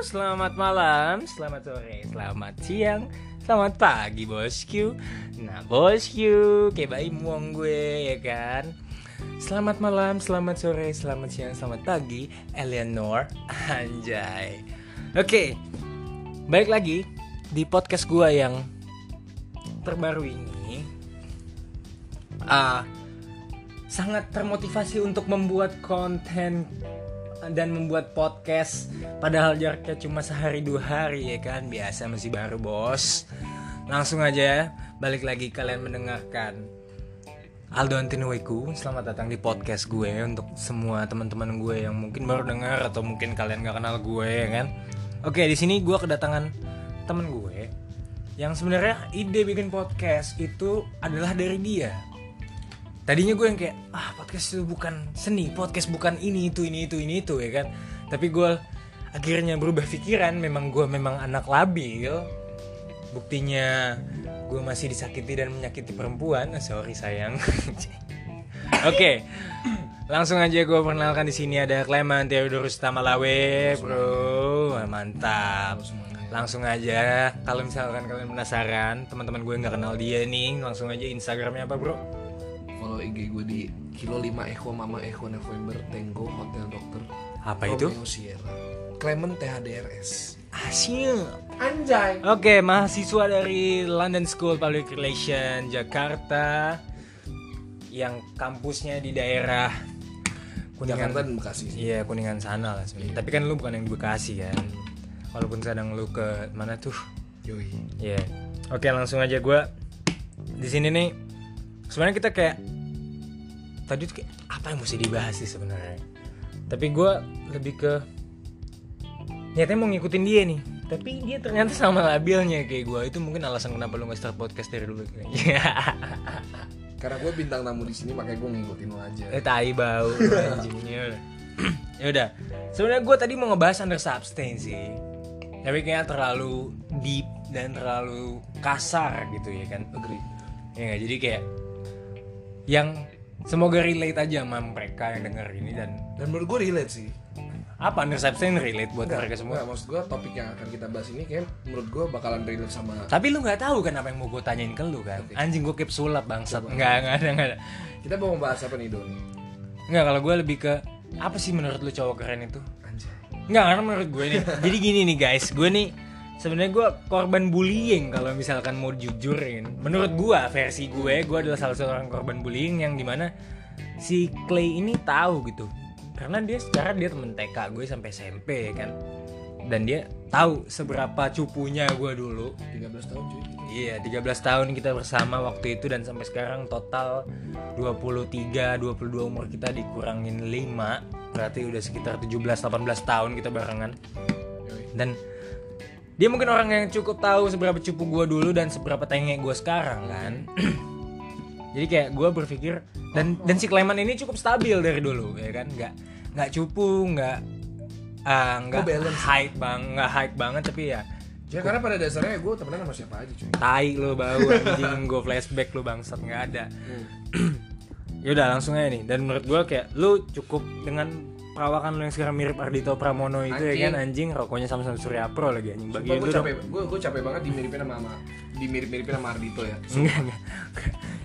Selamat malam, selamat sore, selamat siang, selamat pagi bosku. Nah bosku, kayak bayi muang gue ya kan? Selamat malam, selamat sore, selamat siang, selamat pagi Eleanor. Anjay. Oke, balik lagi di podcast gue yang terbaru ini. Ah, sangat termotivasi untuk membuat konten dan membuat podcast. Padahal jaraknya cuma sehari dua hari ya kan? Biasa masih baru bos. Langsung aja ya balik lagi kalian mendengarkan. Aldo Antinweku selamat datang di podcast gue untuk semua teman-teman gue yang mungkin baru dengar atau mungkin kalian gak kenal gue ya kan? Oke di sini gue kedatangan temen gue yang sebenarnya ide bikin podcast itu adalah dari dia tadinya gue yang kayak ah podcast itu bukan seni podcast bukan ini itu ini itu ini itu ya kan? Tapi gue akhirnya berubah pikiran memang gue memang anak labil. Buktinya gue masih disakiti dan menyakiti perempuan. Ah, sorry sayang. Oke langsung aja gue perkenalkan di sini ada Clement Theodorus Tamalawe bro. Wah, mantap. Langsung aja kalau misalkan kalian penasaran teman-teman gue nggak kenal dia nih langsung aja instagramnya apa bro follow IG gue di kilo 5 Echo Mama Echo November Tango Hotel Dokter apa itu Romeo Sierra Clement THDRS Asyik Anjay Oke, mahasiswa dari London School Public Relation Jakarta yang kampusnya di daerah Kuningan. Jakarta dan Bekasi Iya, Kuningan sana lah sebenarnya. Tapi kan lu bukan yang di Bekasi kan. Walaupun kadang lu ke mana tuh? Yoi Iya. Oke, langsung aja gua di sini nih. Sebenarnya kita kayak tadi tuh kayak apa yang mesti dibahas sih sebenarnya. Tapi gua lebih ke niatnya mau ngikutin dia nih. Tapi dia ternyata sama labilnya kayak gua. Itu mungkin alasan kenapa lu nggak start podcast dari dulu kayaknya. Karena gue bintang tamu di sini makanya gue ngikutin lo aja eh tai bau anjingnya. ya udah. Sebenarnya gua tadi mau ngebahas under substance sih. Tapi kayaknya terlalu deep dan terlalu kasar gitu ya kan. Agree Ya nggak jadi kayak yang semoga relate aja sama mereka yang denger ini dan Dan menurut gue relate sih apa substance relate buat mereka semua. Enggak, maksud gue topik yang akan kita bahas ini kayak menurut gue bakalan relate sama Tapi lu nggak tahu kan apa yang mau gue tanyain ke lu kan? Anjing gue keep sulap bangsat. Nggak nggak ada nggak ada. Kita mau membahas apa nih Don? Nggak kalau gue lebih ke apa sih menurut lu cowok keren itu? Anjay Nggak karena menurut gue nih. jadi gini nih guys, gue nih sebenarnya gue korban bullying kalau misalkan mau jujurin. Menurut gue versi gue, gue adalah salah satu orang korban bullying yang di mana si Clay ini tahu gitu. Karena dia secara dia temen TK gue sampai SMP ya kan. Dan dia tahu seberapa cupunya gue dulu. 13 tahun cuy Iya, 13 tahun kita bersama waktu itu dan sampai sekarang total 23, 22 umur kita dikurangin 5. Berarti udah sekitar 17 18 tahun kita barengan. Dan dia mungkin orang yang cukup tahu seberapa cupu gua dulu dan seberapa tengek gua sekarang kan. Jadi kayak gua berpikir dan dan si Clement ini cukup stabil dari dulu ya kan, nggak nggak cupu, nggak ah, nggak Oh, high bang, nggak high banget tapi ya Ya karena pada dasarnya gue temenan sama siapa aja cuy. Tai lo bau anjing gue flashback lo bangsat nggak ada. Ya udah langsung aja nih. Dan menurut gue kayak lu cukup dengan perawakan lu yang sekarang mirip Ardito Pramono itu ya Anjing. kan anjing rokoknya sama sama Surya Pro lagi anjing bagi gue capek, gue gue capek banget dimiripin sama sama dimirip-miripin sama Ardito ya. enggak enggak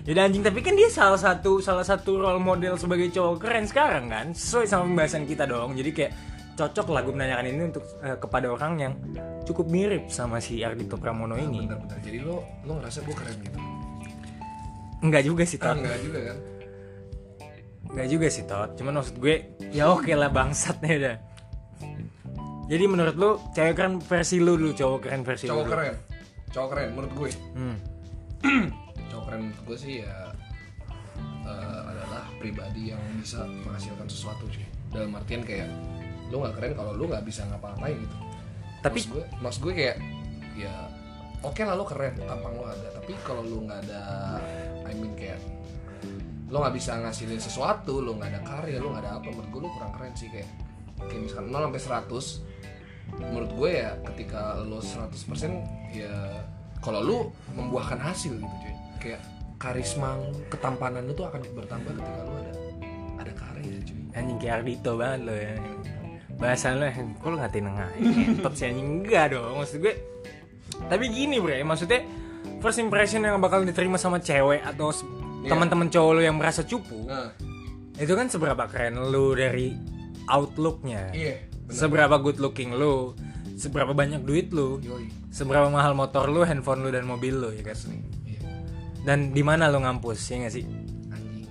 Yaudah anjing tapi kan dia salah satu salah satu role model sebagai cowok keren sekarang kan sesuai sama pembahasan kita dong jadi kayak cocok lah gue menanyakan ini untuk eh, kepada orang yang cukup mirip sama si Ardito Pramono ini Bener-bener. Jadi lo lo ngerasa gue keren gitu? enggak juga sih Ah, Tot enggak juga kan? Enggak juga sih Tot Cuman maksud gue Ya oke lah bangsatnya udah Jadi menurut lu Cewek keren versi lu dulu Cowok keren versi Cowok lu keren, cowok keren menurut gue. hmm. Cowok keren menurut gue sih ya eh, adalah pribadi yang bisa menghasilkan sesuatu sih. Dalam artian kayak lo nggak keren kalau lo nggak bisa ngapa-ngapain gitu. Tapi maksud gue, maksud gue kayak ya oke lah lo keren, tampang lo ada. Tapi kalau lo nggak ada, I mean kayak lo nggak bisa ngasilin sesuatu, lo nggak ada karya, lo nggak ada apa, menurut gue lo kurang keren sih kayak kayak misalkan 0 sampai 100 menurut gue ya ketika lo 100% ya kalau lu membuahkan hasil gitu cuy. Kayak karisma ketampanan lu tuh akan bertambah ketika lu ada ada karya cuy. Anjing kayak Ardito banget lo ya. Bahasa lu yang kok lu ngatain ngentot sih anjing enggak dong. Maksud gue tapi gini bre maksudnya first impression yang bakal diterima sama cewek atau Iya. teman-teman cowok lu yang merasa cupu Nah, itu kan seberapa keren lu dari outlooknya iya, benar. seberapa good looking lu seberapa banyak duit lu Yoi. seberapa mahal motor lu handphone lu dan mobil lu ya kan Iya. dan di mana lu ngampus ya gak sih Anjing.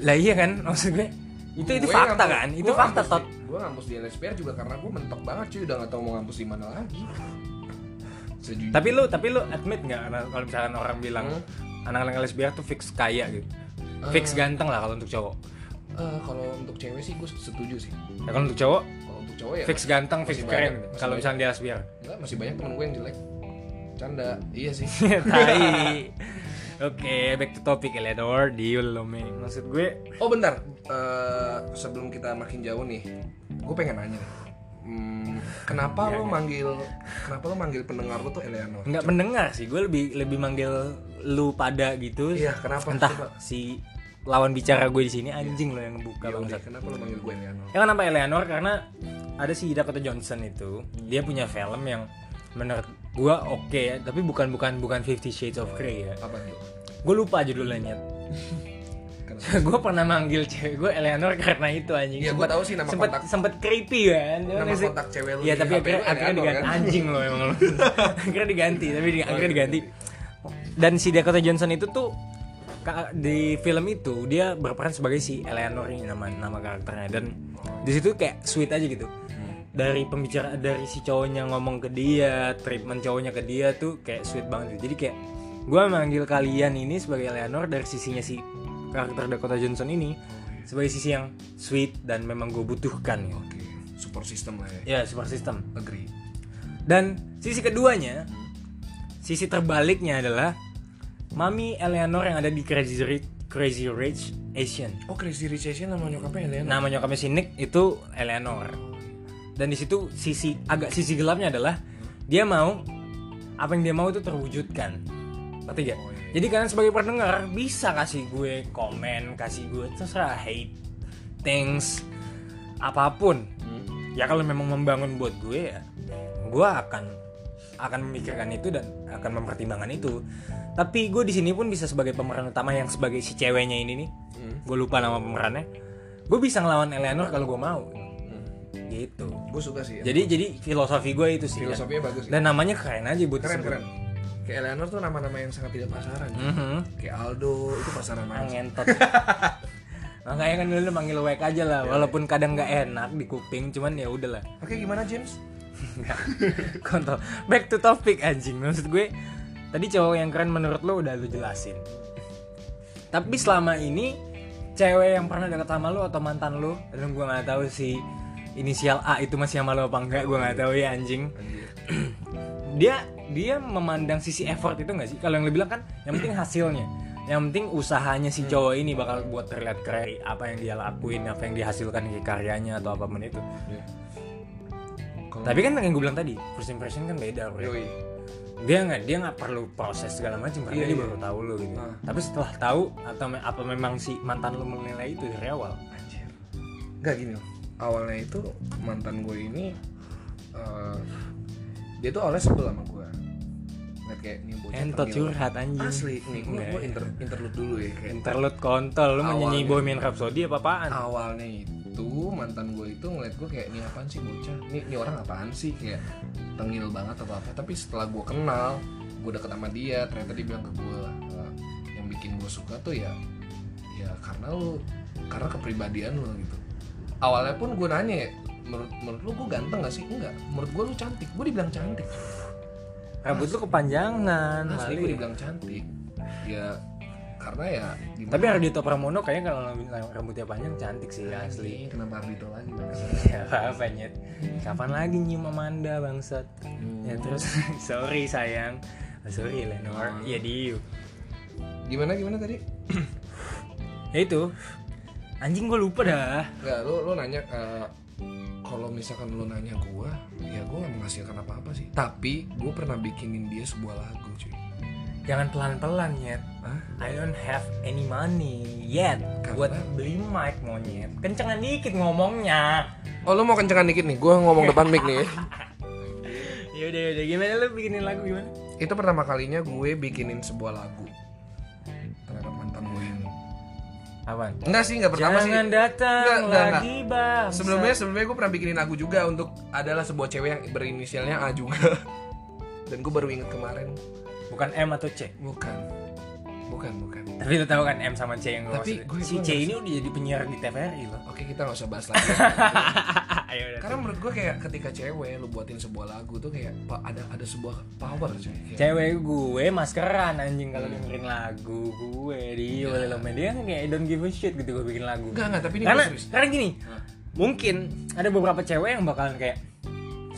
lah iya kan maksud gue itu itu Gue fakta ngampus- kan itu fakta tot Gue ngampus di LSPR juga karena gue mentok banget cuy udah gak tau mau ngampus di mana lagi. Sejujurnya. tapi lu tapi lu admit nggak kalau misalkan orang bilang Hmm. Anak-anak lesbian tuh fix kaya gitu fix ganteng lah kalau untuk cowok Eh, kalau untuk cewek sih gue setuju sih. ya kalau untuk cowok Kalau untuk cowok ya fix ganteng fix keren gitu. kalau misalnya dia lesbian Enggak, masih banyak temen gue yang jelek. Canda. Iya sih. tai oke back to topic Eleanor deal lo me maksud gue Oh bentar, Eh, sebelum kita makin jauh nih, gue pengen nanya nih. Hmm, kenapa Iya, lo manggil kenapa lo manggil pendengar lo tuh Eleanor? nggak mendengar sih gue lebih lebih manggil lu pada gitu. Iya, kenapa? entah Coba. si lawan bicara gue di sini anjing lo yang buka Ya bang udah, kenapa lo manggil gue Eleanor? Ya kenapa Eleanor? Karena ada si Dakota Johnson itu dia punya film yang menurut gua oke ya tapi bukan bukan bukan Fifty Shades of Grey ya. Apa nih? gue lupa judulnya gue pernah manggil cewek gue Eleanor karena itu anjing. Iya, gua tahu sih nama sempet, kontak- sempet creepy kan? Nama kontak cewek lu Iya tapi akhirnya, diganti. kan? anjing lo emang. Lo akhirnya diganti tapi di- akhirnya diganti dan si Dakota Johnson itu tuh di film itu dia berperan sebagai si Eleanor ini nama nama karakternya dan di situ kayak sweet aja gitu dari pembicara dari si cowoknya ngomong ke dia treatment cowoknya ke dia tuh kayak sweet banget gitu. jadi kayak gue manggil kalian ini sebagai Eleanor dari sisinya si karakter Dakota Johnson ini sebagai sisi yang sweet dan memang gue butuhkan gitu. Oke, support system lah ya. ya super system Agree. dan sisi keduanya, sisi terbaliknya adalah Mami Eleanor yang ada di Crazy Rich, Crazy Rich Asian. Oh, Crazy Rich Asian nama nyokapnya Eleanor. Nama nyokapnya si Nick itu Eleanor. Dan di situ sisi agak sisi gelapnya adalah dia mau apa yang dia mau itu terwujudkan. Ngerti gak? Oh, iya. Jadi kalian sebagai pendengar bisa kasih gue komen, kasih gue terserah hate, thanks, apa pun Hmm. ya kalau memang membangun buat gue ya gue akan akan memikirkan itu dan akan mempertimbangkan itu tapi gue di sini pun bisa sebagai pemeran utama yang sebagai si ceweknya ini nih Hmm. gue lupa nama pemerannya gue bisa ngelawan Eleanor kalau gue mau gitu Gue suka sih. ya. jadi jadi filosofi gue itu sih kan. filosofinya bagus sih. dan namanya keren aja buat Keren keren. Kayak Eleanor tuh nama-nama yang sangat tidak pasaran. Mhm. Kayak Aldo itu pasaran banget. ngentot makanya kan dulu manggil wek aja lah walaupun kadang nggak enak di kuping cuman ya udahlah Oke, gimana James? Kontol. Back to topic anjing. Maksud gue tadi cowok yang keren menurut lo udah lu jelasin. Tapi selama ini cewek yang pernah deket sama lo atau mantan lo, dan gue nggak tahu si inisial A itu masih sama lo apa enggak, gue nggak tahu ya anjing. Dia dia memandang sisi effort itu nggak sih? Kalau yang lo bilang kan yang penting hasilnya. Yang penting usahanya si cowok ini bakal buat terlihat keren apa yang dia lakuin, apa yang dihasilkan di karyanya atau apa pun itu. Iya. Tapi kan yang gue bilang tadi, first impression kan beda, bro. Yoi. Dia nggak dia nggak perlu proses segala macam karena Iya, dia iya. baru tahu lo gitu Ah. tapi setelah tahu atau me- apa memang si mantan lo menilai itu dari awal Anjir. Enggak gini. Awalnya itu mantan gue ini eh, dia tuh awalnya sebel sama gue. Lihat kayak nih bocah entot curhat anjing Asli nih, gue gue inter, interlude dulu ya kayak interlude kontol lu mau nyanyi Awalnya. Bohemian Rhapsody apa apaan awalnya itu mantan gue itu ngeliat gue kayak ini apaan sih bocah? Ini, ini orang apaan sih? Kayak tengil banget atau apa. Tapi setelah gue kenal gue deket sama dia ternyata dia bilang ke gue "Eh, yang bikin gue suka tuh ya ya karena lu karena kepribadian lu gitu. Awalnya pun gue nanya ya menurut menurut lu gue ganteng gak sih? Enggak. Menurut gue lu cantik. Gue dibilang cantik. Rambut lu kepanjangan asli gue dibilang cantik. Ya karena ya gimana? Tapi Ardito Pramono kayaknya kalau rambutnya panjang cantik sih asli. kenapa Ardito lagi ya apa nyet. Kapan lagi nyium Amanda bangsat? Ya terus sorry sayang. Sorry Lenor ya diu gimana gimana tadi? Ya itu. Anjing gue lupa dah. Enggak, lu lu nanya eh, kalau misalkan lu nanya gua, ya gua gak menghasilkan apa-apa sih. Tapi gua pernah bikinin dia sebuah lagu, cuy. Jangan pelan-pelan nyet. Hah? I don't have any money yet Karena? buat beli mic monyet. Kencengan dikit ngomongnya. Oh lu mau kencengan dikit nih, gue ngomong depan mic nih Yaudah yaudah gimana lu bikinin lagu gimana? Itu pertama kalinya gue bikinin sebuah lagu Terhadap mantan gue ini Apaan? Enggak sih, enggak pertama sih Jangan datang Enggak, enggak, enggak. lagi bang. Sebelumnya sebelumnya gue pernah bikinin lagu juga untuk adalah sebuah cewek yang berinisialnya A juga. Dan gue baru inget kemarin. Bukan M atau C. Bukan. Bukan, bukan. Tapi lu tahu kan M sama C yang Tapi gue- Si gue C ini udah jadi penyiar di TVRI loh. Oke, kita nggak usah bahas lagi. Ayo udah. Karena menurut gue kayak ketika cewek lu buatin sebuah lagu tuh kayak ada ada sebuah power cuy. Kayak, Cewek gue maskeran anjing kalau dengerin lagu gue di Iya. oleh lama dia kan kayak don't give a shit gitu gue bikin lagu. Enggak, enggak, tapi ini karena serius. karena gini, Hah? mungkin ada beberapa cewek yang bakalan kayak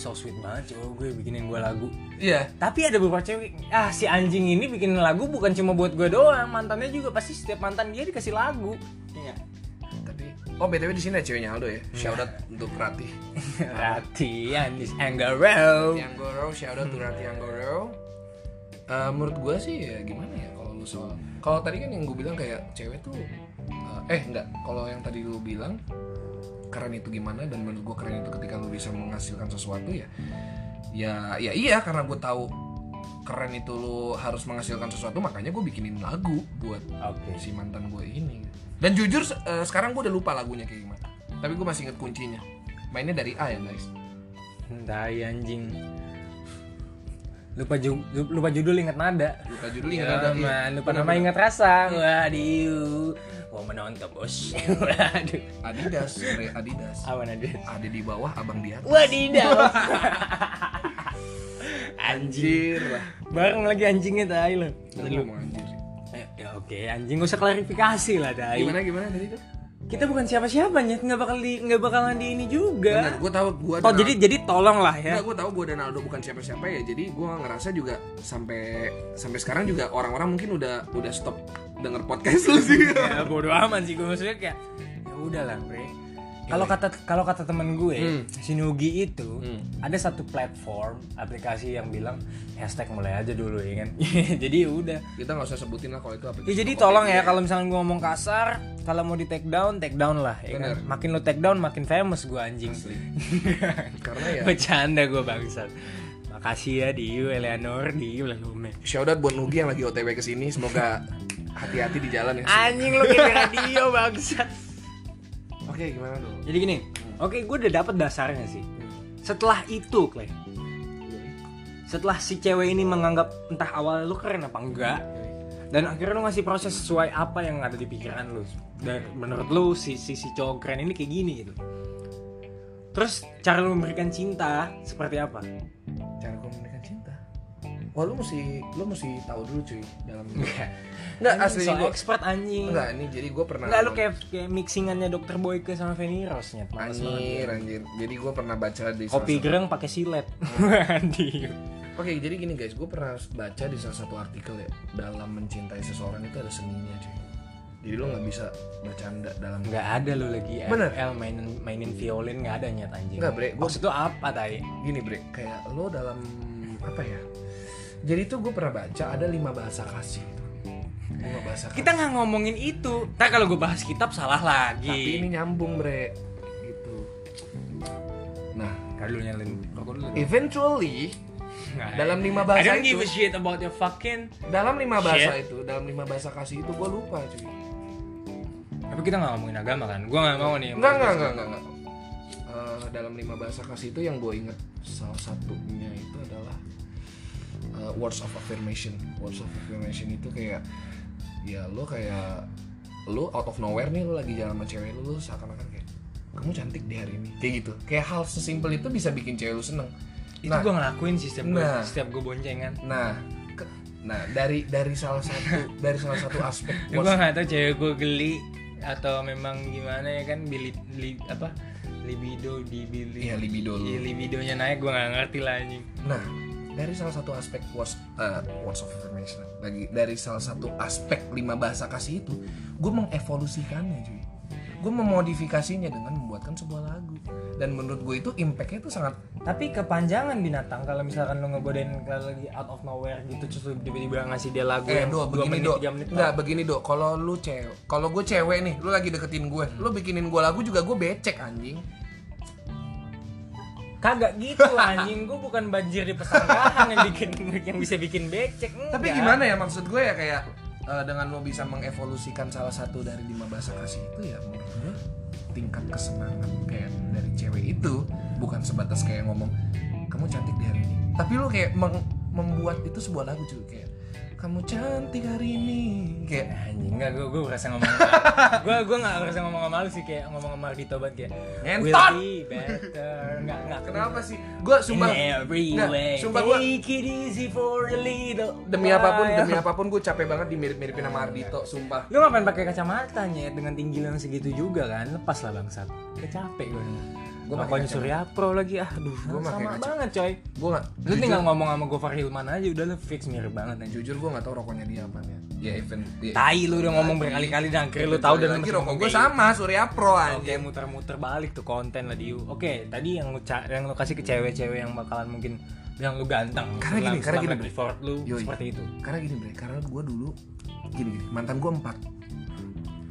so sweet banget cowok gue bikinin gue lagu. Iya. Tapi ada beberapa cewek, ah si anjing ini bikin lagu bukan cuma buat gue doang, mantannya juga pasti setiap mantan dia dikasih lagu. Iya. Tapi oh BTW di sini ada ceweknya Aldo ya. Iya. Shout out untuk Rati. Rati Andis Anggaro. Anggoro, shout out to Rati Anggoro. Eh, menurut gue sih ya gimana ya kalau lu soal kalau tadi kan yang gue bilang kayak cewek tuh eh, eh enggak kalau yang tadi lu bilang keren itu gimana dan menurut gue keren itu ketika lu bisa menghasilkan sesuatu ya ya ya iya karena gue tahu keren itu lu harus menghasilkan sesuatu makanya gue bikinin lagu buat Oke. si mantan gue ini dan jujur eh, sekarang gue udah lupa lagunya kayak gimana tapi gue masih inget kuncinya mainnya dari A ya guys Tai anjing. Lupa ju lupa judul ingat nada. lupa judul ingat Ya, man, lupa Bener, nama ingat rasa. Waduh. Mau menonton bos. Waduh. Adidas, Bre Adidas. Apa nada? Ada di bawah, abang di atas. Wadidaw. Anjir lah. Bareng lagi anjingnya tai lo. Lu ngomong anjir. Ya, ya oke, anjing gak usah klarifikasi lah tai. Gimana gimana tadi tuh? Kita bukan siapa-siapa nyet, nggak bakal di nggak bakalan di ini juga. Benar, gue tahu gue Oh jadi jadi tolong lah ya. Gue tahu gue dan Aldo bukan siapa-siapa ya. Jadi gue ngerasa juga sampai sampai sekarang juga orang-orang mungkin udah udah stop denger podcast lu sih. ya bodo amat sih gue maksudnya kayak ya udahlah bre kalau kata kalau kata temen gue Hmm. si Nugi itu Hmm. ada satu platform aplikasi yang bilang hashtag mulai aja dulu ya kan jadi ya udah Kita nggak usah sebutin lah kalau itu apa. ya jadi tolong ya kalau misalnya gue ngomong kasar kalau mau di take down take down lah ya kan? Makin lo take down makin famous gue anjing Asli. Karena ya bercanda gue bangsat makasih ya Diu Eleanor Diu Lalume shout out buat Nugi yang lagi OTW ke sini. Semoga hati-hati di jalan ya. anjing lo kayak radio bangsat Oke, gimana dong? Jadi gini, oke gue udah dapet dasarnya sih. Setelah itu, Clay, setelah si cewek ini menganggap entah awalnya lu keren apa enggak, dan akhirnya lu ngasih proses sesuai apa yang ada di pikiran lu. Dan menurut lu si si, si cowok keren ini kayak gini gitu. Terus cara lu memberikan cinta seperti apa? Wah, lu mesti lu mesti tahu dulu cuy dalam Enggak. Asli so gua- expert anjing. Enggak, ini jadi gue pernah Enggak lu kayak kayak mixingannya Dokter Boyke sama Feni Rose nyet. Anjir, anjir. Jadi gue pernah baca di Kopi gereng pakai silet. Anjir. Oke, jadi gini guys, gue pernah baca di salah satu artikel ya, dalam mencintai seseorang itu ada seninya cuy. Jadi lo nggak bisa bercanda dalam nggak ada lo lagi Bener. FL mainin mainin violin nggak ada nyet anjing Nggak, Bre. Gua- maksud itu apa tai gini bre, kayak lo dalam apa ya? Jadi tuh gue pernah baca ada lima bahasa kasih itu. Lima bahasa kasih. kita nggak ngomongin itu tak kalau gue bahas kitab salah Tapi lagi ini nyambung bre, gitu. Nah, kalau nyalin rokok dulu eventually Nggak, dalam lima I bahasa don't give itu, a shit about your fucking dalam lima bahasa Shit. itu, dalam lima bahasa kasih itu gue lupa cuy. tapi kita nggak ngomongin agama kan gue nggak mau nih Enggak, enggak, enggak, enggak, enggak. Eh, dalam lima bahasa kasih itu yang gue inget salah satunya itu adalah eh, words of affirmation. Words of affirmation itu kayak ya lo kayak lo out of nowhere nih lo lagi jalan sama cewek lo, lo seakan-akan kayak kamu cantik di hari ini kayak gitu kayak hal sesimpel itu bisa bikin cewek lo seneng itu nah, gue ngelakuin sih setiap gue Nah. setiap gue boncengan nah ke- nah dari dari salah satu dari salah satu aspek gue nggak tahu cewek gue geli atau memang gimana ya kan bili, li, apa libido di bili Iya, libido lu. Iya, libidonya naik gue nggak ngerti lah anjing Nah, dari salah satu aspek words, eh, words of affirmation lagi dari salah satu aspek lima bahasa kasih itu, gue mengevolusikannya cuy. gue memodifikasinya dengan membuatkan sebuah lagu. Dan menurut gue itu impactnya itu sangat Tapi kepanjangan binatang kalau misalkan lo ngegodain kalau lagi out of nowhere gitu terus tiba-tiba ngasih dia lagu eh yang do begini menit, do menit nggak begini do kalau lu cewek kalau gue cewek nih lu lagi deketin gue lu bikinin gue lagu juga gue becek anjing Kagak gitu anjing, gue bukan banjir di pesanggahan yang bikin yang bisa bikin becek. tapi enggak. gimana ya maksud gue ya kayak eh, dengan lo bisa mengevolusikan salah satu dari lima bahasa kasih itu ya menurut tingkat kesenangan kayak dari cewek itu bukan sebatas kayak ngomong kamu cantik di hari ini tapi lo kayak membuat itu sebuah lagu cuy kayak kamu cantik hari ini. Kayak Anjing enggak gue gue berasa ngomong gue gue nggak berasa ngomong sama lu sih kayak ngomong sama Ardito banget kayak Ngentot! will be better. Nggak nggak. Kenapa sih? Gue sumpah Nggak, sumpah gue take it easy for a little demi apa pun demi apa pun gue capek banget dimirip-miripin sama Ardito sumpah. Lu ngapain pakai kacamata nyet dengan tinggi lu yang segitu juga kan? Lepas lah bangsat. Gue capek gue Gua gue pakai Surya Pro lagi. Aduh Gua pakai sama kaca- banget coy. Gue gak lu tinggal ngomong sama Gofar Hilman aja udah lu fix mirip banget aja jujur gue gak tau rokoknya dia apa ya ya even ya, tai lu udah ngomong berkali-kali dan akhirnya lu tahu dan lagi rokok gue sama Surya Pro Oke anjing muter-muter balik tuh konten lah di you. Oke tadi yang lu yang lu kasih ke cewek-cewek yang bakalan mungkin yang lu ganteng. Karena gini, karena gini. lu seperti itu. karena gini bre. Karena gue dulu gini gini mantan gue empat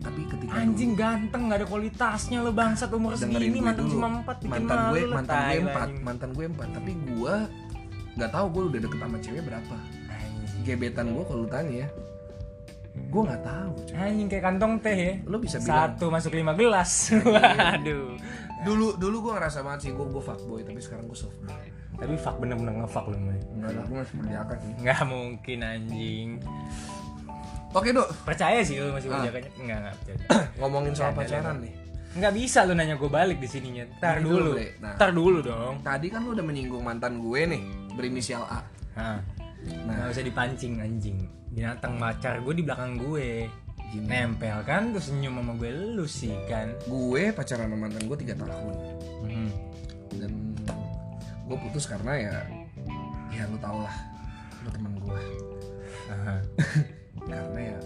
tapi ketika Anjing ganteng nggak ada kualitasnya lu bangsat umur dulu, segini mantan dulu cuma empat mantan gue mantan gue empat anjing. mantan gue empat tapi gue nggak tahu gue udah deket sama cewek berapa Anjing. gebetan gue kalau tanya ya gue nggak tahu cuy. Anjing kayak kantong teh ya. lu bisa bilang Satu masuk lima gelas. Waduh. dulu dulu gue ngerasa banget sih gue gue fuckboy tapi sekarang gue soft boy Tapi fuck bener-bener ngefuck May. nggak lah gue masih berjakat sih Nggak mungkin anjing. Oke dok Percaya sih lu masih Ah. berjakanya? Enggak, enggak percaya. ngomongin soal pacaran nih Nggak bisa lu nanya gue balik di sininya. Tar Gini dulu. dulu. Nah. Tar dulu dong. tadi kan lu udah menyinggung mantan gue nih berinisial A Nah, Nah. usah dipancing anjing. Binatang pacar gue di belakang gue. Gini. Nempel kan terus senyum sama gue lu sih kan. gue pacaran sama mantan gue tiga tahun Hmm. dan gue putus karena ya ya lu tau lah lu teman gue. karena ya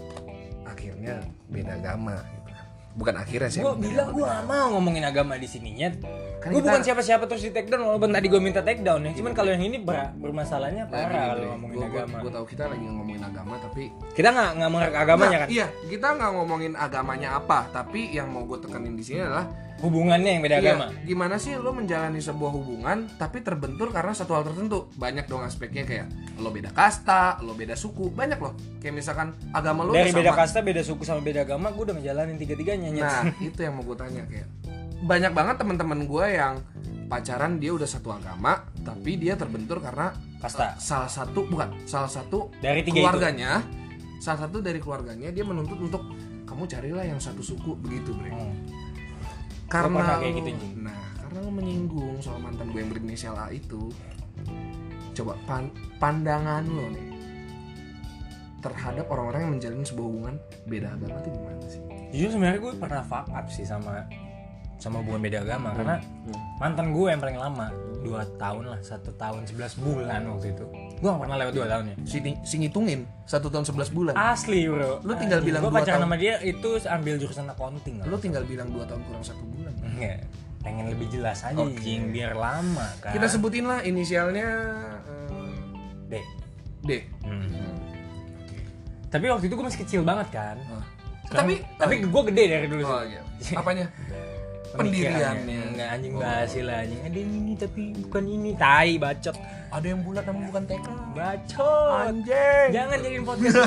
akhirnya beda agama gitu. bukan akhirnya sih Gue bilang gue gak mau ngomongin agama di sininya. Kan gue kita- bukan siapa-siapa terus di take down walaupun tadi gue minta take down ya. Cuman kalau yang ini ber- bermasalahnya Nah, parah gini, kalau Bre. ngomongin Gua- gua- agama. gua tahu kita lagi ngomongin agama tapi Kita nggak nggak agamanya Nggak, kan. iya kita nggak ngomongin agamanya apa tapi yang mau gue tekenin di sini adalah Hubungannya yang beda Iya, agama. gimana sih lo menjalani sebuah hubungan tapi terbentur karena satu hal tertentu banyak dong aspeknya kayak lo beda kasta lo beda suku banyak loh kayak misalkan agama lo Dari beda sama. kasta, beda suku sama beda agama, gue udah ngejalanin tiga-tiganya nah itu yang mau gue tanya kayak banyak banget teman-teman gue yang pacaran dia udah satu agama tapi dia terbentur karena Kasta. eh, salah satu bukan salah satu Dari tiga itu. keluarganya salah satu dari keluarganya dia menuntut untuk kamu carilah yang satu suku begitu bre Hmm. Karena pernah kayak gitu, Jing. nah karena lo menyinggung soal mantan gue yang berinisial A itu coba pan- pandangan lo nih terhadap orang-orang yang menjalin sebuah hubungan beda agama itu gimana sih Jujur sebenarnya gue pernah fuck up sih sama sama hubungan beda agama karena Hmm. mantan gue yang paling lama dua tahun lah satu tahun 11 bulan waktu itu gue gak pernah lewat dua tahun ya si, si ngitungin satu tahun 11 bulan asli bro Lu tinggal bilang gue pacaran tahun. sama dia itu ambil jurusan accounting lo tinggal bilang dua tahun kurang satu bulan Enggak, pengen lebih jelas aja Oke. jing biar lama kan kita sebutin lah inisialnya eh, deh D Hmm. tapi waktu itu gue masih kecil banget kan Ah. Sekarang- tapi tapi gue gede dari dulu oh, sih iya. apanya. pendiriannya Enggak anjing Oh. basi lah anjing. Ada yang ini tapi bukan ini. Tai bacot. Ada yang bulat namun bukan TK. Bacot. Anjing. Jangan jadiin podcast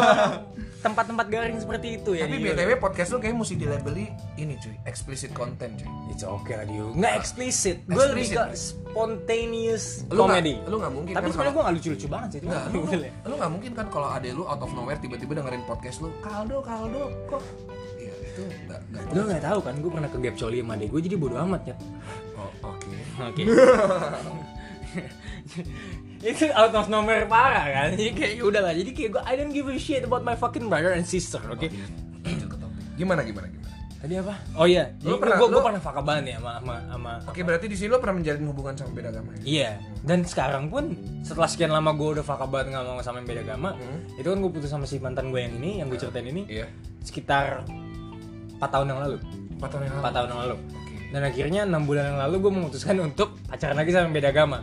tempat-tempat garing seperti itu ya tapi btw podcast lo kayak mesti dilabeli ini cuy. Explicit content cuy. It's okay lah Dio. Nggak eksplisit Gue lebih Explicit. ke spontaneous lu nggak comedy. lu nggak mungkin Tapi kan sebenarnya gue gak lucu-lucu banget sih Nggak, lu, lu nggak mungkin kan kalau ada lu out of nowhere tiba-tiba dengerin podcast lu. Kaldo kaldo kok itu nggak nggak Gue gak tahu kan Gue pernah ke gap coli sama adek gue Jadi bodo amat ya. Oh, oke. Oke. Itu out of nowhere parah kan jadi kayak ya udahlah jadi kayak gue I don't give a shit about my fucking brother and sister oke? Lanjut ke topik. gimana gimana gimana? Tadi apa? Oh iya. Lu pernah- gue gue pernah fakir banget ya sama sama sama oke berarti di sini lo pernah menjalin hubungan sama beda agama ya? Iya, dan sekarang pun setelah sekian lama gue udah fakir banget nggak mau sama yang beda agama, Hmm. itu kan gue putus sama si mantan gue yang ini, yang gue ceritain ini, iya. sekitar 4 tahun yang lalu. Empat tahun yang lalu. 4 tahun yang lalu Oke. dan akhirnya enam bulan yang lalu gue memutuskan untuk pacaran lagi sama yang beda agama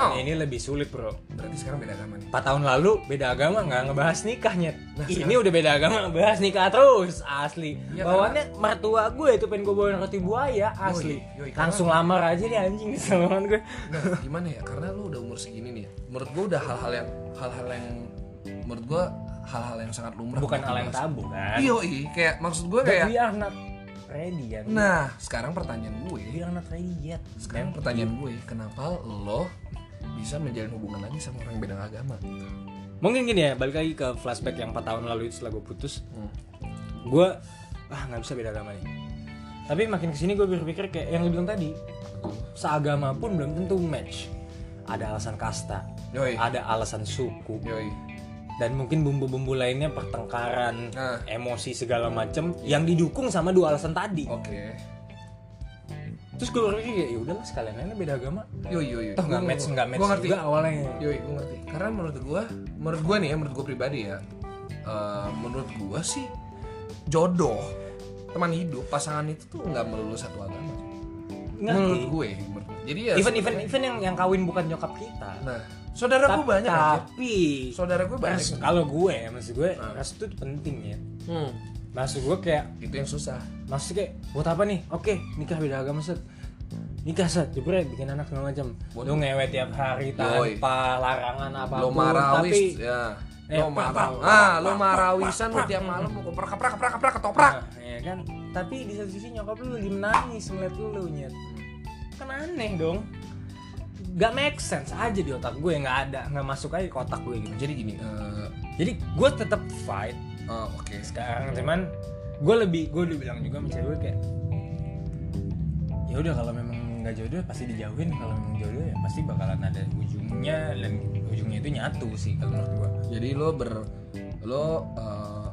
Oh. Ini lebih sulit bro Berarti sekarang beda agama nih. 4 tahun lalu beda agama nggak ngebahas nikahnya Nah, ini udah beda agama ngebahas nikah terus asli Iya, bawaannya mertua gue itu pengen gue bawain roti buaya asli yoi, langsung lamar aja deh anjing sama teman gue Nah, gimana ya? Karena lu udah umur segini nih. ya. Menurut gua udah hal-hal yang hal-hal yang menurut gua hal-hal yang sangat lumrah. bukan untuk hal yang tabu kan Iya. Kayak maksud But kayak we are not ready kan Nah, sekarang pertanyaan gue, we are not ready yet sekarang pertanyaan gue, kenapa lo bisa menjalin hubungan lagi sama orang yang beda agama? mungkin gini ya balik lagi ke flashback yang 4 tahun lalu itu setelah gue putus Hmm. gue ah nggak bisa beda agama nih tapi makin ke sini gue berpikir kayak yang lu bilang tadi seagama pun belum tentu match ada alasan kasta Yoi. ada alasan suku Yoi. Dan mungkin bumbu-bumbu lainnya pertengkaran Nah. emosi segala macem yang didukung sama dua alasan tadi Oke. terus gue berpikir ya udahlah sekalian aja beda agama Yoi, yoi. toh nggak match nggak match Gua ngerti. juga awalnya Yoi, gue ngerti. Karena menurut gue, menurut gue nih ya, menurut gue pribadi ya, eh, menurut gue sih jodoh teman hidup pasangan itu tuh nggak melulu satu agama. Ngerti. Menurut gue, menurut. Jadi ya. even even even yang yang kawin bukan nyokap kita Nah, saudara gue Ta- banyak aja. tapi Saudara gue banyak. Res- kalau gue maksud gue Nah. restu itu penting ya Hmm, maksud gue kayak itu yang susah. maksud kayak buat apa nih oke nikah beda agama set nikah set jebret bikin anak segala macam lu ngewet tiap hari Yoi. tanpa larangan apa pun Lo marawis tapi ya. Eh, Lo pak, maraw. pak, Ah, lo marawisan lo tiap malam lo koprak koprak koprak koprak koprak. nah, ya kan tapi di satu sisi nyokap lu lagi menangis ngeliat lu nyet kan aneh dong gak make sense aja di otak gue nggak ada nggak masuk aja ke otak gue gitu Jadi gini, eh, jadi gue tetap fight oh, oke. sekarang cuman gue lebih gue udah bilang juga sama cewek kayak ya udah kalau memang nggak jodoh pasti dijauhin kalau memang jodoh ya pasti bakalan ada ujungnya dan ujungnya itu nyatu sih kalau menurut gue Jadi lo ber lo eh,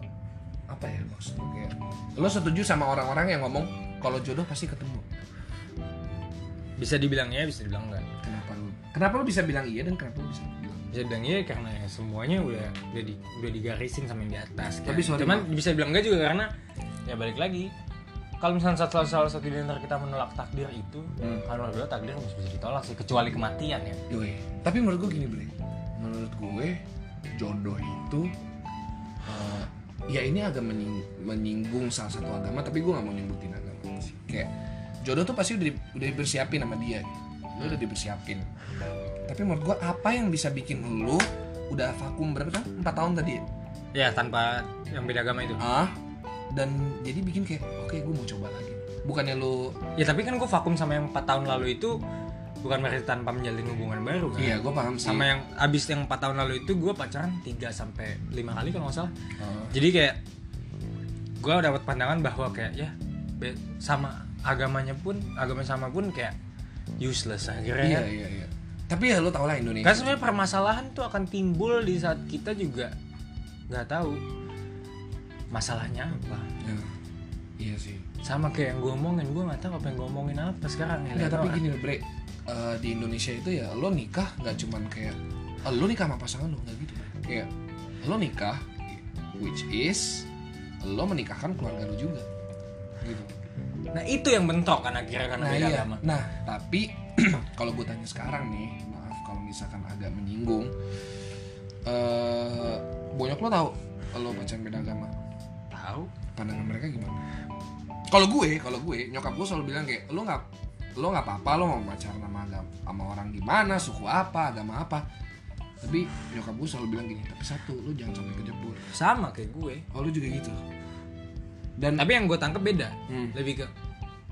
apa ya maksudnya kayak lo setuju sama orang-orang yang ngomong kalau jodoh pasti ketemu. Bisa dibilang ya bisa dibilang enggak Kenapa lo? Kenapa lo bisa bilang iya dan kenapa lo bisa bilang? bisa dibilang iya karena ya semuanya udah udah di, udah digarisin sama yang di atas kan. Tapi sorry, cuman Bang. bisa dibilang enggak juga karena ya balik lagi kalau misalnya salah, salah satu di antara kita menolak takdir itu Hmm. kalau menurut gue takdir bisa bisa ditolak sih kecuali kematian ya Yoi. Tapi menurut gue gini bre, menurut gue jodoh itu eh, ya ini agak menying- menyinggung salah satu agama, tapi gue nggak mau nyebutin agama sih. Kayak jodoh tuh pasti udah udah dipersiapin sama dia, lu udah dipersiapin. Tapi menurut gue apa yang bisa bikin lu udah vakum berapa tahun? Empat tahun tadi ya? ya tanpa yang beda agama itu Ah, dan jadi bikin kayak oke gue mau coba lagi. Bukannya lu Ya tapi kan gue vakum sama yang 4 tahun lalu itu bukan berarti tanpa menjalin hubungan baru kan. Iya, gue paham sih. Sama yang abis yang 4 tahun lalu itu gue pacaran 3 sampai 5 kali kalau nggak salah. Ah. Jadi kayak gue dapat pandangan bahwa kayak ya be- sama agamanya pun agama sama pun kayak useless akhirnya. Iya kan. iya iya. Tapi ya lu tau lah Indonesia. Kan sebenarnya permasalahan tuh akan timbul di saat kita juga nggak tahu masalahnya apa. Ya, iya sih. Sama kayak yang gue omongin, gue nggak tahu apa yang gue omongin apa sekarang ya. Tapi gini loh, Bre. Eh, di Indonesia itu ya lo nikah nggak cuman kayak eh, lo nikah sama pasangan lo nggak gitu. Kayak lo nikah which is lo menikahkan keluarga lo juga. Gitu. Nah itu yang bentrok kan akhirnya karena Nah, beda iya. agama. Nah, tapi kalau gue tanya sekarang nih, maaf kalau misalkan agak menyinggung eh bonyok lo tahu lo pacaran beda agama. Tahu? pandangan mereka gimana? Kalau gue, kalau gue, nyokap gue selalu bilang kayak lo nggak lo nggak apa-apa lo mau pacaran sama agama sama orang gimana, suku apa, agama apa. Tapi nyokap gue selalu bilang gini, tapi satu lo jangan sampai kejebur. Sama kayak gue. Oh lo juga gitu. Dan Tapi yang gue tangkep beda. Hmm. Lebih ke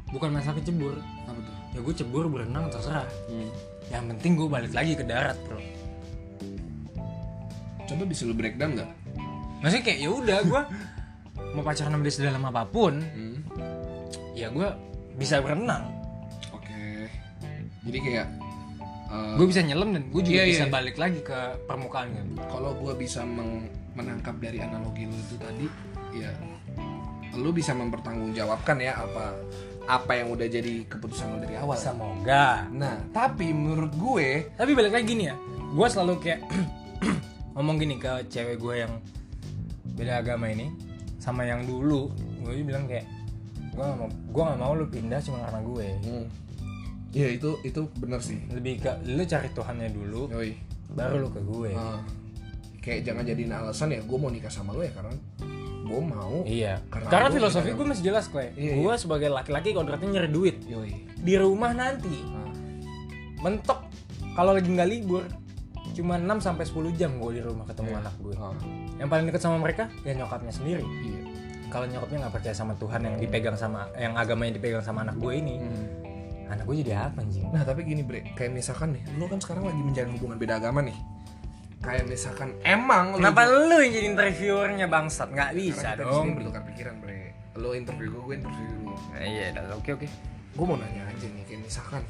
bukan masalah kecebur. apa tuh? Ya gue cebur berenang terserah. Hmm. Yang penting gue balik lagi ke darat bro. Coba bisa lo breakdown nggak? Maksudnya kayak ya udah gue mau pacaran sama dia sedalam apa pun, Hmm. ya gue bisa berenang. Oke. Jadi kayak eh, Gue bisa nyelam dan gue juga Iya, bisa iya. balik lagi ke permukaan gitu. kalau gue bisa meng- menangkap dari analogi lo itu tadi ya lo bisa mempertanggungjawabkan ya apa apa yang udah jadi keputusan lo dari awal Semoga. nah tapi menurut gue Tapi balik lagi gini ya, gue selalu kayak ngomong gini ke cewek gue yang beda agama ini sama yang dulu, gue bilang kayak gue gak mau gue gak mau lu pindah cuma karena gue Hmm. Iya itu itu bener sih. lebih ke lu cari Tuhannya dulu Yoi. baru lu ke gue Ah. kayak jangan jadiin alasan ya gue mau nikah sama lo ya karena gue mau. iya Karena karena, gua filosofi gue masih jelas kle Iya, gue sebagai laki-laki kontraknya nyari duit Yoi. di rumah nanti Ah. mentok kalau lagi nggak libur cuma 6 sampai 10 jam gue di rumah ketemu Iya. anak gue Ah. yang paling dekat sama mereka ya nyokapnya sendiri Iya. kalau nyokapnya nggak percaya sama Tuhan yang dipegang sama yang agamanya dipegang sama anak gue ini Hmm. anak gue jadi apa anjing Nah tapi gini bre, kayak misalkan nih, lo kan sekarang lagi menjalin hubungan beda agama nih. Kayak misalkan emang lu kenapa juga- lu yang jadi interviewernya bangsat nggak bisa Karena kita dong bertukar pikiran bre. Lo interview gue, gue interview lu. Nah, iya oke oke Gue mau nanya aja nih, kayak misalkan,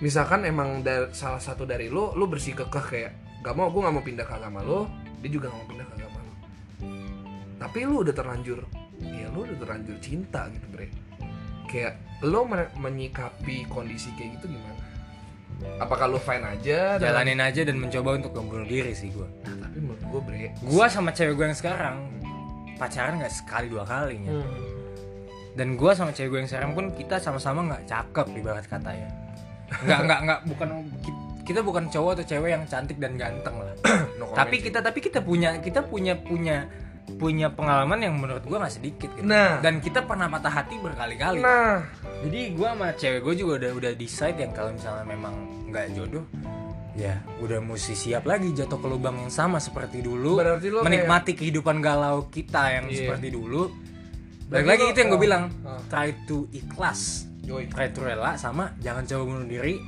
misalkan emang salah satu dari lo, lo bersikukuh kayak gak mau, gue gak mau pindah ke agama lo, dia juga gak mau pindah ke agama lo. Tapi lo udah terlanjur, ya lo udah terlanjur cinta gitu bre. Kayak lo men- menyikapi kondisi kayak gitu gimana? Apakah lo fine aja? jalanin aja dan mencoba untuk membunuh diri sih gue Nah, tapi menurut gue bre, gue sama cewek gue yang sekarang pacaran nggak sekali dua kalinya. Dan gue sama cewek gue yang sekarang pun kita sama-sama nggak cakep ibarat kata ya. Nggak nggak nggak bukan kita bukan cowok atau cewek yang cantik dan ganteng lah. No tapi kita tapi kita punya kita punya punya punya pengalaman yang menurut gue nggak sedikit gitu. Nah. dan kita pernah patah hati berkali-kali. Nah, jadi gue sama cewek gue juga udah udah decide yang kalau misalnya memang nggak jodoh ya udah mesti siap lagi jatuh ke lubang yang sama seperti dulu Berarti lo menikmati kehidupan galau kita yang Iya. seperti dulu lagi lo- itu yang gue bilang oh. try to ikhlas Yoi. try to rela sama jangan coba bunuh diri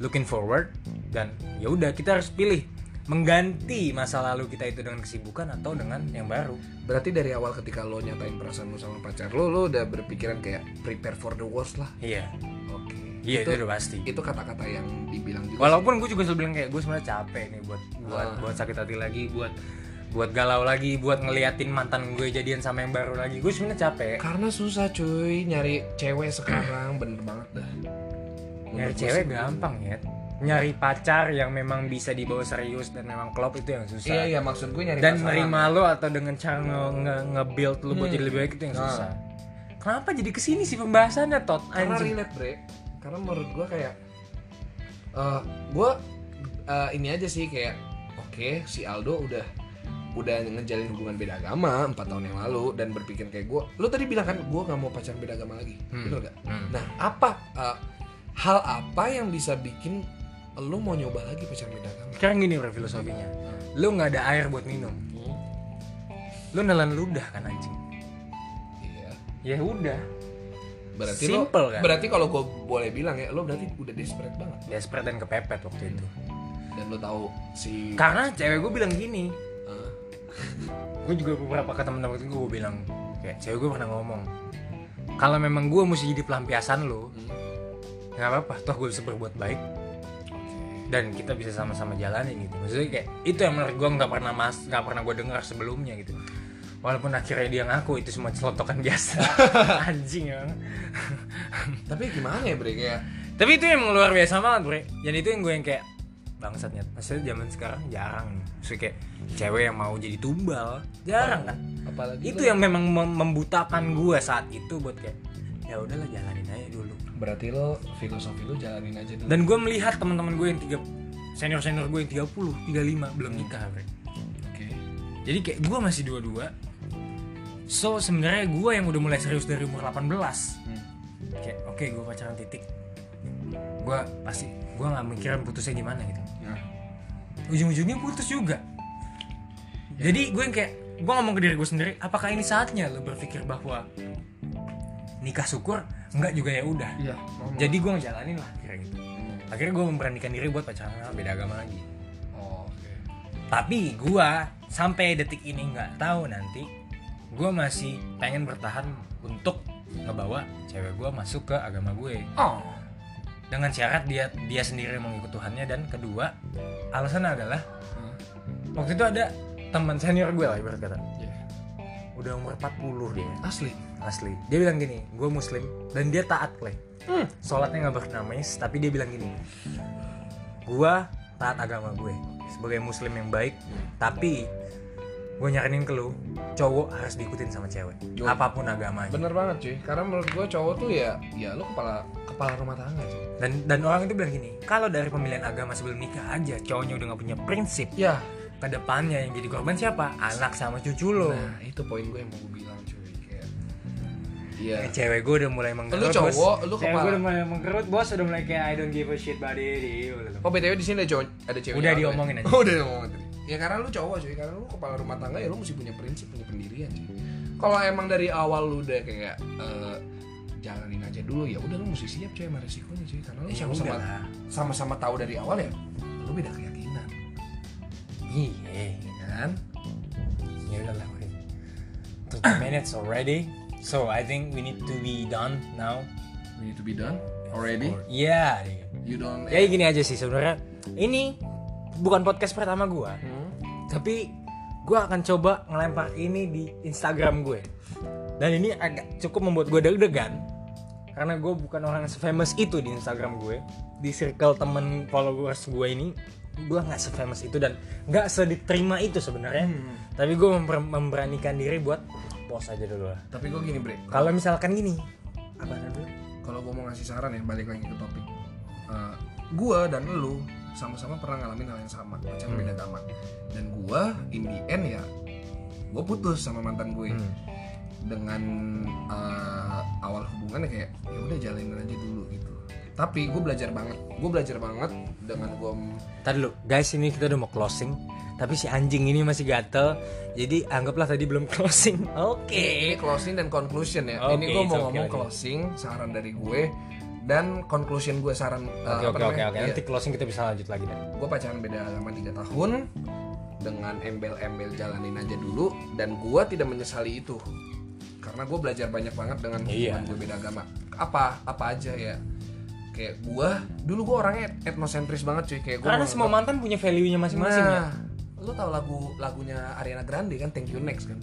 looking forward dan ya udah kita harus pilih mengganti masa lalu kita itu dengan kesibukan atau dengan yang baru Berarti dari awal ketika lo nyatain perasaan lo sama pacar lo, lo udah berpikiran kayak prepare for the worst lah. iya Oke. iya itu, itu, udah pasti itu kata-kata yang dibilang juga. Walaupun gue juga selalu bilang kayak gue sebenarnya capek nih buat buat Ah. buat sakit hati lagi, buat buat galau lagi, buat ngeliatin mantan gue jadian sama yang baru lagi. Gue sebenarnya capek. Karena susah cuy nyari cewek sekarang bener banget dah. Nyari cewek gampang ya. Nyari pacar yang memang bisa dibawa serius dan memang klop itu yang susah. Iya iya maksud gue nyari dan nerima lo atau dengan cara nge, nge, nge-build lo buat Hmm. jadi lebih baik itu yang Nah. susah. Kenapa jadi ke sini sih pembahasannya tot Karena anjing? relate bre. Karena menurut gue kayak, eh gue eh, ini aja sih kayak, oke si Aldo udah udah ngejalin hubungan beda agama 4 tahun yang lalu dan berpikir kayak gue lo tadi bilang kan gue nggak mau pacaran beda agama lagi Hmm. bener gak? Hmm. Nah, apa uh, hal apa yang bisa bikin lo mau nyoba lagi pacaran beda agama? Sekarang gini bro filosofinya. Lo nggak ada air buat minum. Lo nelan ludah kan anjing. Iya. Ya udah. Berarti Simple, lo, kan? berarti kalau gue boleh bilang ya, lo berarti udah desperate banget. desperate dan kepepet waktu itu Dan lo tahu si karena cewek gue bilang gini uh, gue juga beberapa ke temen-temen gue gue bilang kayak cewek gue pernah ngomong kalau memang gue mesti jadi pelampiasan lo hmm, nggak apa-apa toh gue bisa berbuat baik dan kita bisa sama-sama jalanin gitu. Maksudnya kayak itu yang menurut gue nggak pernah mas nggak pernah gue dengar sebelumnya gitu. Walaupun akhirnya dia ngaku itu semua celotokan biasa. Anjing ya tapi gimana ya bre? Kayak tapi itu yang luar biasa banget bre. Dan itu yang gue yang kayak bangsatnya maksudnya zaman sekarang jarang. Nih maksudnya kayak cewek yang mau jadi tumbal jarang kan? Apalagi itu yang memang mem- membutakan gue saat itu buat kayak ya udahlah jalanin aja dulu berarti lo filosofi lo jalanin aja dulu. dan gue melihat teman-teman gue yang tiga senior senior gue yang 30 35 belum nikah bre Oke. jadi kayak gue masih dua-dua so sebenarnya gue yang udah mulai serius dari umur 18 Hmm. kayak oke gue pacaran titik. Gue pasti gue nggak mikirin putusnya gimana gitu. Nah, ujung-ujungnya putus juga. Jadi gue yang kayak gue ngomong ke diri gue sendiri apakah ini saatnya lo berpikir bahwa nikah syukur enggak juga ya udah iya. jadi gue ngejalanin lah kira gitu akhirnya gue memberanikan diri buat pacaran beda agama lagi Oh, oke. tapi gue sampai detik ini nggak tahu nanti gue masih pengen bertahan untuk ngebawa cewek gue masuk ke agama gue Oh. dengan syarat dia dia sendiri mengikut Tuhannya dan kedua alasannya adalah Hmm. waktu itu ada teman senior gue lah ibarat kata Iya. udah umur 40 dia Asli. Asli. Dia bilang gini gue muslim dan dia taat play Hmm. sholatnya nggak bernamais tapi dia bilang gini gue taat agama gue sebagai muslim yang baik tapi gue nyaranin ke lu cowok harus diikutin sama cewek Yo. apa pun agamanya. Bener banget cuy. Karena menurut gue cowok tuh ya ya lu kepala kepala rumah tangga cuy. Dan dan orang itu bilang gini kalau dari pemilihan agama sebelum nikah aja cowoknya udah nggak punya prinsip ya. ke depannya yang jadi korban siapa? Anak sama cucu lo. Nah itu poin gue yang mau gue bilang iya. Eh, cewek gue udah mulai menggerut cowok, bos. lu cewek kepala- gue udah mulai menggerut bos. Udah mulai kayak I don't give a shit about it. Oh btw di sini ada cowok ada cewek Udah diomongin aja. oh, udah diomongin tadi. Ya karena lu cowok cuy. Karena lu kepala rumah tangga ya lu mesti punya prinsip punya pendirian cuy. Kalau emang dari awal lu udah kayak eh, jalanin aja dulu ya udah lu mesti siap cuy sama resikonya cuy. Karena lu Ya sama-sama sama-sama tahu dari awal ya lu beda keyakinan. Iya ya kan? Ya udah lah wait. 30 minutes already so I think we need to be done now we need to be done already Iya. you don't Ya gini aja sih sebenarnya. Ini bukan podcast pertama gua, Hmm? tapi gua akan coba ngelempar ini di Instagram gue. Dan ini agak cukup membuat gue deg-degan karena gue bukan orang yang famous itu di Instagram gue. Di circle temen followers gue ini gue nggak famous itu dan nggak sediterima itu sebenarnya. Tapi gue memper- memberanikan diri buat post aja dulu lah. tapi gue gini bre Kalau misalkan gini, apa dulu? kalau gue mau ngasih saran ya balik lagi ke topik Eh, gue dan lu sama-sama pernah ngalamin hal yang sama pacaran beda agama dan gue in the end ya gue putus sama mantan gue Hmm. dengan eh, awal hubungannya kayak ya udah jalanin aja dulu gitu tapi gue belajar banget. Gue belajar banget dengan gue Tadi dulu, guys ini kita udah mau closing. Tapi si anjing ini masih gatel. Jadi anggaplah tadi belum closing. Oke. Ini closing dan conclusion ya. Oke, ini gue mau okay, ngomong oke. closing saran dari gue. Dan conclusion gue saran eh, Oke oke oke Iya. Nanti closing kita bisa lanjut lagi deh. Gue pacaran beda agama 3 tahun. Dengan embel-embel jalanin aja dulu. Dan gue tidak menyesali itu. Karena gue belajar banyak banget dengan hubungan Iya. gue beda agama. Apa apa aja ya kayak gue dulu gue orangnya etnosentris banget cuy. Kayak gue Karena semua mantan punya value-nya masing-masing ya? nah, lu tau lagu lagunya Ariana Grande kan Thank You Next kan?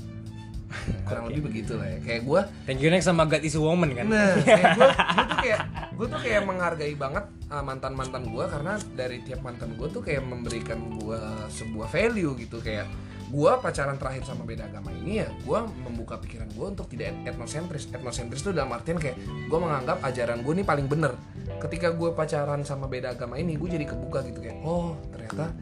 Kurang lebih begitu lah ya. Kayak gue Thank you next sama God is a woman kan? Nah, kayak gue, tuh kayak gue tuh kayak menghargai banget mantan mantan gue karena dari tiap mantan gue tuh kayak memberikan gue sebuah value gitu kayak gue pacaran terakhir sama beda agama ini ya gue membuka pikiran gue untuk tidak etnosentris. Etnosentris itu dalam artian kayak gue menganggap ajaran gue ini paling bener. Ketika gue pacaran sama beda agama ini gue jadi kebuka gitu kayak oh ternyata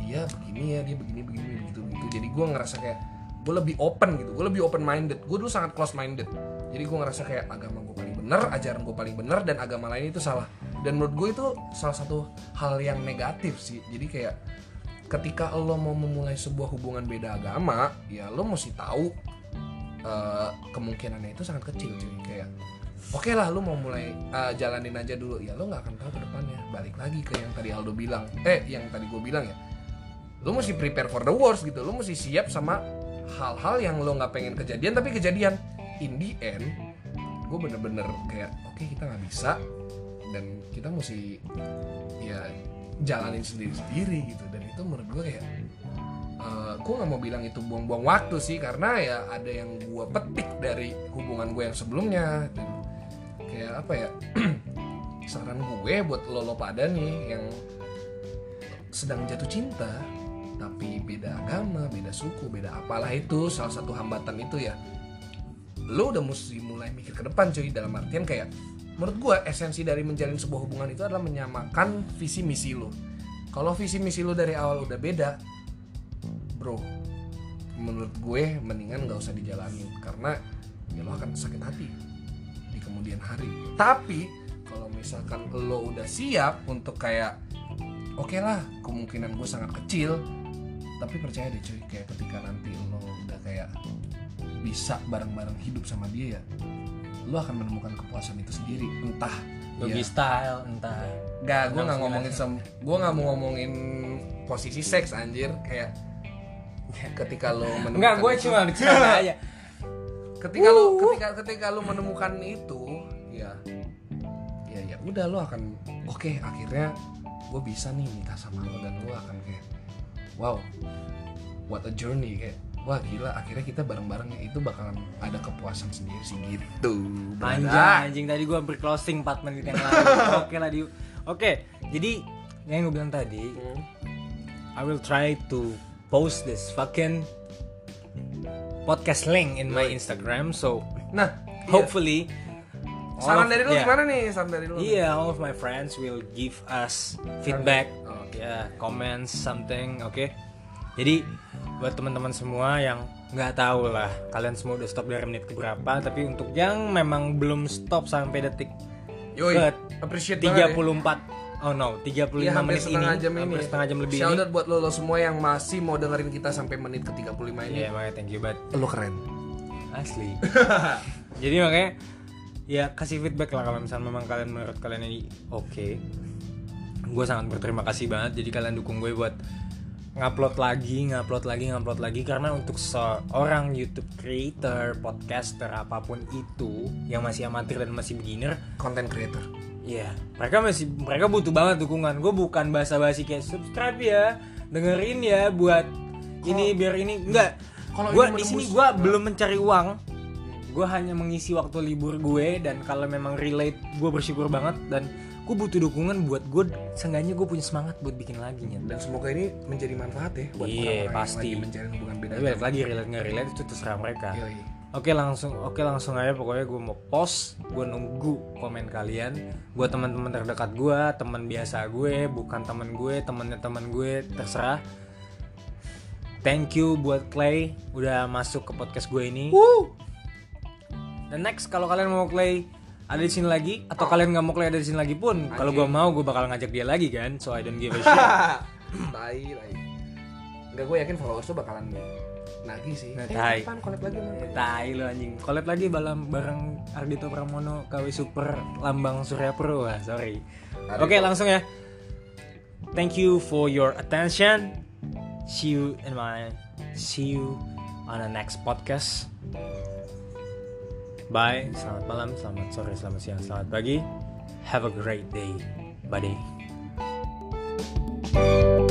dia begini ya dia begini begini begitu begitu jadi gue ngerasa kayak gue lebih open gitu gue lebih open minded gue dulu sangat close minded jadi gue ngerasa kayak agama gue paling bener ajaran gue paling bener dan agama lain itu salah. Dan menurut gue itu salah satu hal yang negatif sih. Jadi kayak ketika lo mau memulai sebuah hubungan beda agama ya lo mesti tahu eh, kemungkinannya itu sangat kecil cuy. Kayak oke lah lo mau mulai eh, jalanin aja dulu. Ya lo nggak akan tahu ke depannya. Balik lagi ke yang tadi Aldo bilang eh yang tadi gue bilang ya. Lo mesti prepare for the worst gitu. Lo mesti siap sama hal-hal yang lo nggak pengen kejadian tapi kejadian. In the end gue bener-bener kayak oke kita nggak bisa dan kita mesti ya jalanin sendiri-sendiri gitu. Dan itu menurut gue kayak eh, gue nggak mau bilang itu buang-buang waktu sih karena ya ada yang gue petik dari hubungan gue yang sebelumnya. Dan kayak apa ya saran gue buat lo lo pada nih yang sedang jatuh cinta tapi beda agama, beda suku, beda apalah itu salah satu hambatan itu ya lo udah mesti mulai mikir ke depan cuy dalam artian kayak menurut gue esensi dari menjalin sebuah hubungan itu adalah menyamakan visi misi lo. Kalau visi misi lo dari awal udah beda bro menurut gue mendingan nggak usah dijalanin karena ya lo akan sakit hati di kemudian hari. Tapi kalau misalkan lo udah siap untuk kayak oke lah kemungkinan gue sangat kecil tapi percaya deh cuy kayak ketika nanti lo udah kayak bisa bareng-bareng hidup sama dia ya lo akan menemukan kepuasan itu sendiri entah Doggy ya, style entah Gak, gue nggak ngomongin sem, gue nggak mau ngomongin posisi seks anjir. Kayak ketika lo menemukan Enggak gue itu- cuma bercanda aja. Ketika lo ketika ketika lo menemukan itu ya ya ya udah lo akan oke akhirnya gue bisa nih nikah sama lo dan lo akan kayak wow what a journey kayak wah gila akhirnya kita bareng-bareng itu bakalan ada kepuasan sendiri sih gitu Panjang anjing tadi gue closing 4 menit yang lalu Oke lah di Oke jadi yang gue bilang tadi Hmm. I will try to post this fucking podcast link in my Instagram. So Nah, iya. hopefully all saran of- dari lu yeah. gimana nih? Saran dari lu. Iya, all of my friends will give us feedback, Oh, oke. ya, comments, something, oke. Jadi buat teman-teman semua yang nggak tahu lah, kalian semua udah stop dari menit keberapa, tapi untuk yang memang belum stop sampai detik Yoi, ke appreciate banget ya. 34, oh no, 35 Iya, hampir menit ini, setengah jam ini. hampir setengah jam lebih Shout ini. out buat lo, lo semua yang masih mau dengerin kita sampai menit ke 35 ini. Iya, makanya thank you banget. Lo keren. Asli. Jadi makanya ya kasih feedback lah kalau misalnya memang kalian menurut kalian ini oke. Gue sangat berterima kasih banget. Jadi kalian dukung gue buat ngupload lagi, ngupload lagi, ngupload lagi karena untuk seorang YouTube creator, podcaster apa pun itu yang masih amatir dan masih beginner, Content creator. Iya, mereka masih mereka butuh banget dukungan. Gue bukan basa-basi kayak subscribe ya, dengerin ya buat ini biar ini enggak. kalau Gue ini di sini gue belum mencari uang. Gue hanya mengisi waktu libur gue dan kalau memang relate gue bersyukur banget dan gue butuh dukungan buat gue seenggaknya gue punya semangat buat bikin lagi nya. Dan semoga ini menjadi manfaat ya buat Iya, orang-orang pasti. yang lagi menjalin hubungan beda. Balik lagi relate nggak relate itu terserah mereka. Oke langsung, oke langsung aja pokoknya gue mau post, gue nunggu komen kalian. Buat teman-teman terdekat gue, teman biasa gue, bukan teman gue, temannya teman gue, terserah. Thank you buat Clay udah masuk ke podcast gue ini. Dan next kalau kalian mau Clay ada di sini lagi atau kalian nggak mau Clay ada di sini lagi pun, kalau gue mau gue bakal ngajak dia lagi kan. So I don't give a shit. tai, tai. Enggak gue yakin followers tuh bakalan nagih sih. Nah, eh, tai. kapan collab lagi man? Tai lu anjing. Collab lagi balam bareng Ardito Pramono KW Super Lambang Surya Pro. Wah, sorry. Oke, langsung ya. Thank you for your attention. See you in my see you on the next podcast. Bye, selamat malam, selamat sore, selamat siang, selamat pagi. Have a great day, buddy. thank